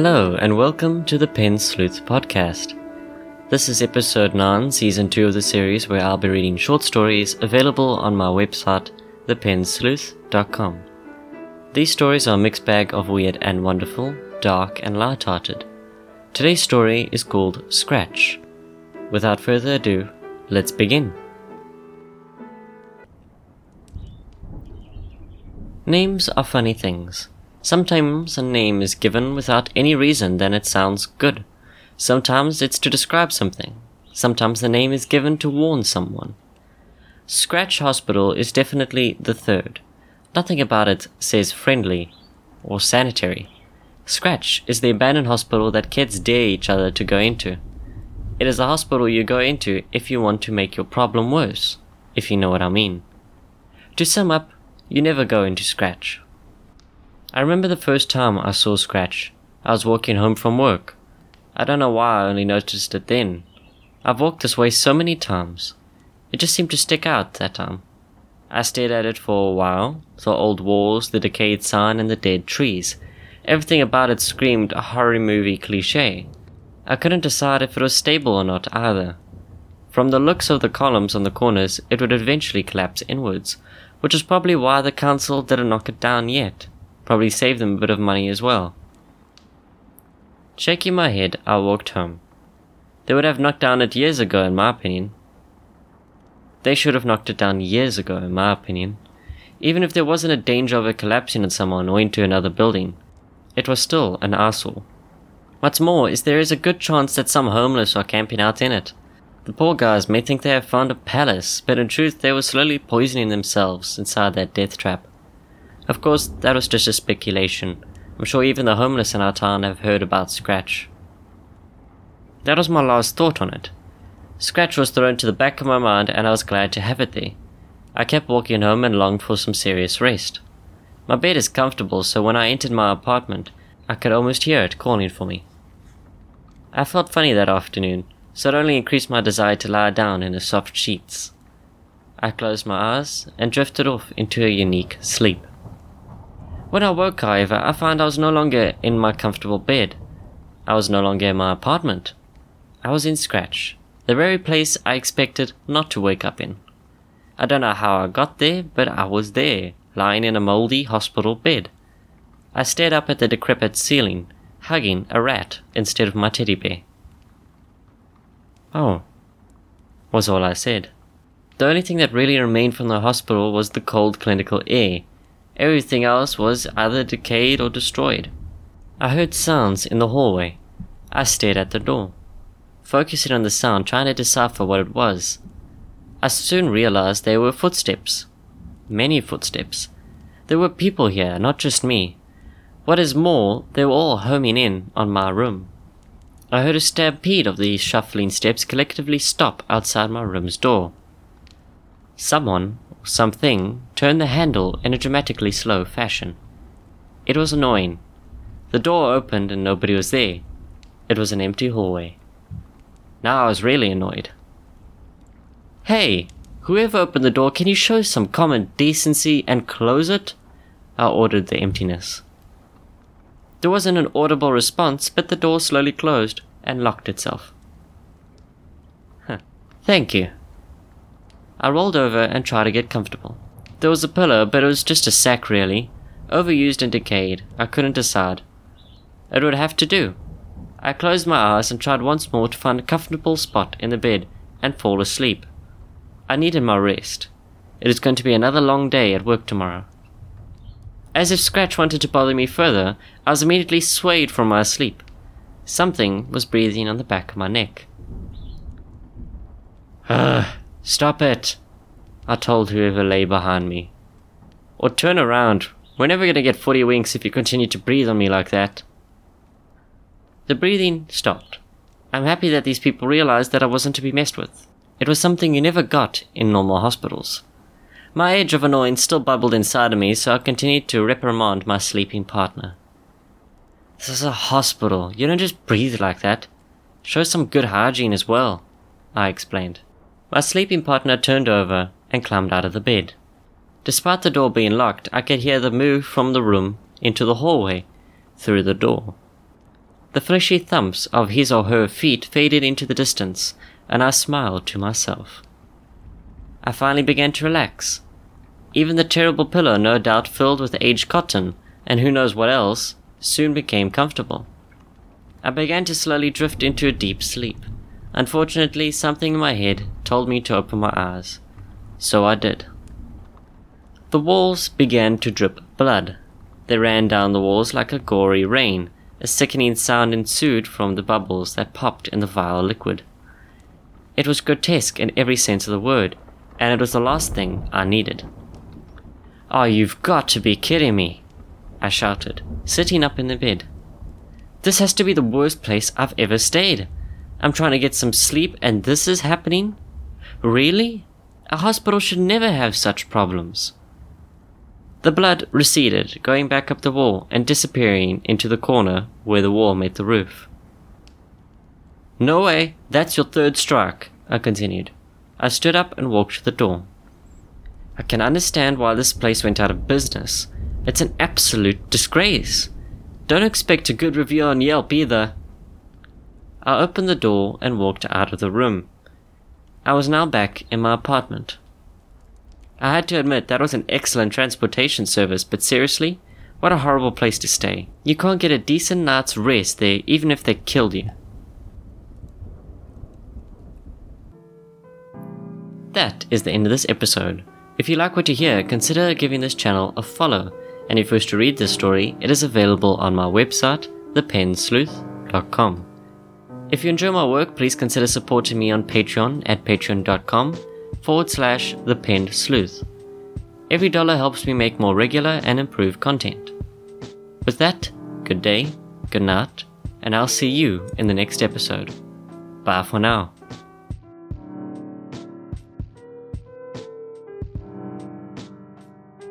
Hello, and welcome to the Pen Sleuth podcast. This is episode 9, season 2 of the series, where I'll be reading short stories available on my website, thepensleuth.com. These stories are a mixed bag of weird and wonderful, dark and light-hearted. Today's story is called Scratch. Without further ado, let's begin. Names are funny things. Sometimes a name is given without any reason, then it sounds good. Sometimes it's to describe something. Sometimes the name is given to warn someone. Scratch Hospital is definitely the third. Nothing about it says friendly or sanitary. Scratch is the abandoned hospital that kids dare each other to go into. It is a hospital you go into if you want to make your problem worse, if you know what I mean. To sum up, you never go into Scratch. I remember the first time I saw Scratch. I was walking home from work. I don't know why I only noticed it then. I've walked this way so many times. It just seemed to stick out that time. I stared at it for a while, the old walls, the decayed sign, and the dead trees. Everything about it screamed a horror movie cliche. I couldn't decide if it was stable or not either. From the looks of the columns on the corners, it would eventually collapse inwards, which is probably why the council didn't knock it down yet. Probably save them a bit of money as well. Shaking my head, I walked home. They would have knocked down it years ago, in my opinion. They should have knocked it down years ago, in my opinion. Even if there wasn't a danger of it collapsing on someone or into another building, it was still an eyesore. What's more is there is a good chance that some homeless are camping out in it. The poor guys may think they have found a palace, but in truth they were slowly poisoning themselves inside that death trap. Of course, that was just a speculation. I'm sure even the homeless in our town have heard about Scratch. That was my last thought on it. Scratch was thrown to the back of my mind, and I was glad to have it there. I kept walking home and longed for some serious rest. My bed is comfortable, so when I entered my apartment, I could almost hear it calling for me. I felt funny that afternoon, so it only increased my desire to lie down in the soft sheets. I closed my eyes and drifted off into a unique sleep. When I woke, however, I found I was no longer in my comfortable bed. I was no longer in my apartment. I was in Scratch, the very place I expected not to wake up in. I don't know how I got there, but I was there, lying in a moldy hospital bed. I stared up at the decrepit ceiling, hugging a rat instead of my teddy bear. Oh, was all I said. The only thing that really remained from the hospital was the cold clinical air Everything else was either decayed or destroyed. I heard sounds in the hallway. I stared at the door, focusing on the sound, trying to decipher what it was. I soon realized they were footsteps. Many footsteps. There were people here, not just me. What is more, they were all homing in on my room. I heard a stampede of these shuffling steps collectively stop outside my room's door. Someone something turned the handle in a dramatically slow fashion. It was annoying. The door opened and nobody was there. It was an empty hallway. Now I was really annoyed. Hey, whoever opened the door, can you show some common decency and close it? I ordered the emptiness. There wasn't an audible response, but the door slowly closed and locked itself. Huh. Thank you. I rolled over and tried to get comfortable. There was a pillow, but it was just a sack really. Overused and decayed. I couldn't decide. It would have to do. I closed my eyes and tried once more to find a comfortable spot in the bed and fall asleep. I needed my rest. It is going to be another long day at work tomorrow. As if Scratch wanted to bother me further, I was immediately swayed from my sleep. Something was breathing on the back of my neck. Ugh. Ah, Stop it, I told whoever lay behind me. Or turn around. We're never gonna get 40 winks if you continue to breathe on me like that. The breathing stopped. I'm happy that these people realized that I wasn't to be messed with. It was something you never got in normal hospitals. My edge of annoyance still bubbled inside of me, so I continued to reprimand my sleeping partner. This is a hospital. You don't just breathe like that. Show some good hygiene as well, I explained. My sleeping partner turned over and climbed out of the bed. Despite the door being locked, I could hear the move from the room into the hallway through the door. The fleshy thumps of his or her feet faded into the distance, and I smiled to myself. I finally began to relax. Even the terrible pillow, no doubt filled with aged cotton, and who knows what else, soon became comfortable. I began to slowly drift into a deep sleep. Unfortunately, something in my head told me to open my eyes. So I did. The walls began to drip blood. They ran down the walls like a gory rain. A sickening sound ensued from the bubbles that popped in the vile liquid. It was grotesque in every sense of the word, and it was the last thing I needed. Oh, you've got to be kidding me! I shouted, sitting up in the bed. This has to be the worst place I've ever stayed. I'm trying to get some sleep and this is happening? Really? A hospital should never have such problems. The blood receded, going back up the wall and disappearing into the corner where the wall met the roof. No way, that's your third strike, I continued. I stood up and walked to the door. I can understand why this place went out of business. It's an absolute disgrace. Don't expect a good review on Yelp either. I opened the door and walked out of the room. I was now back in my apartment. I had to admit that was an excellent transportation service, but seriously, what a horrible place to stay. You can't get a decent night's rest there even if they killed you. That is the end of this episode. If you like what you hear, consider giving this channel a follow and if you wish to read this story, it is available on my website, thepensleuth.com. If you enjoy my work, please consider supporting me on Patreon at patreon.com forward slash thepensleuth. Every dollar helps me make more regular and improved content. With that, good day, good night, and I'll see you in the next episode. Bye for now.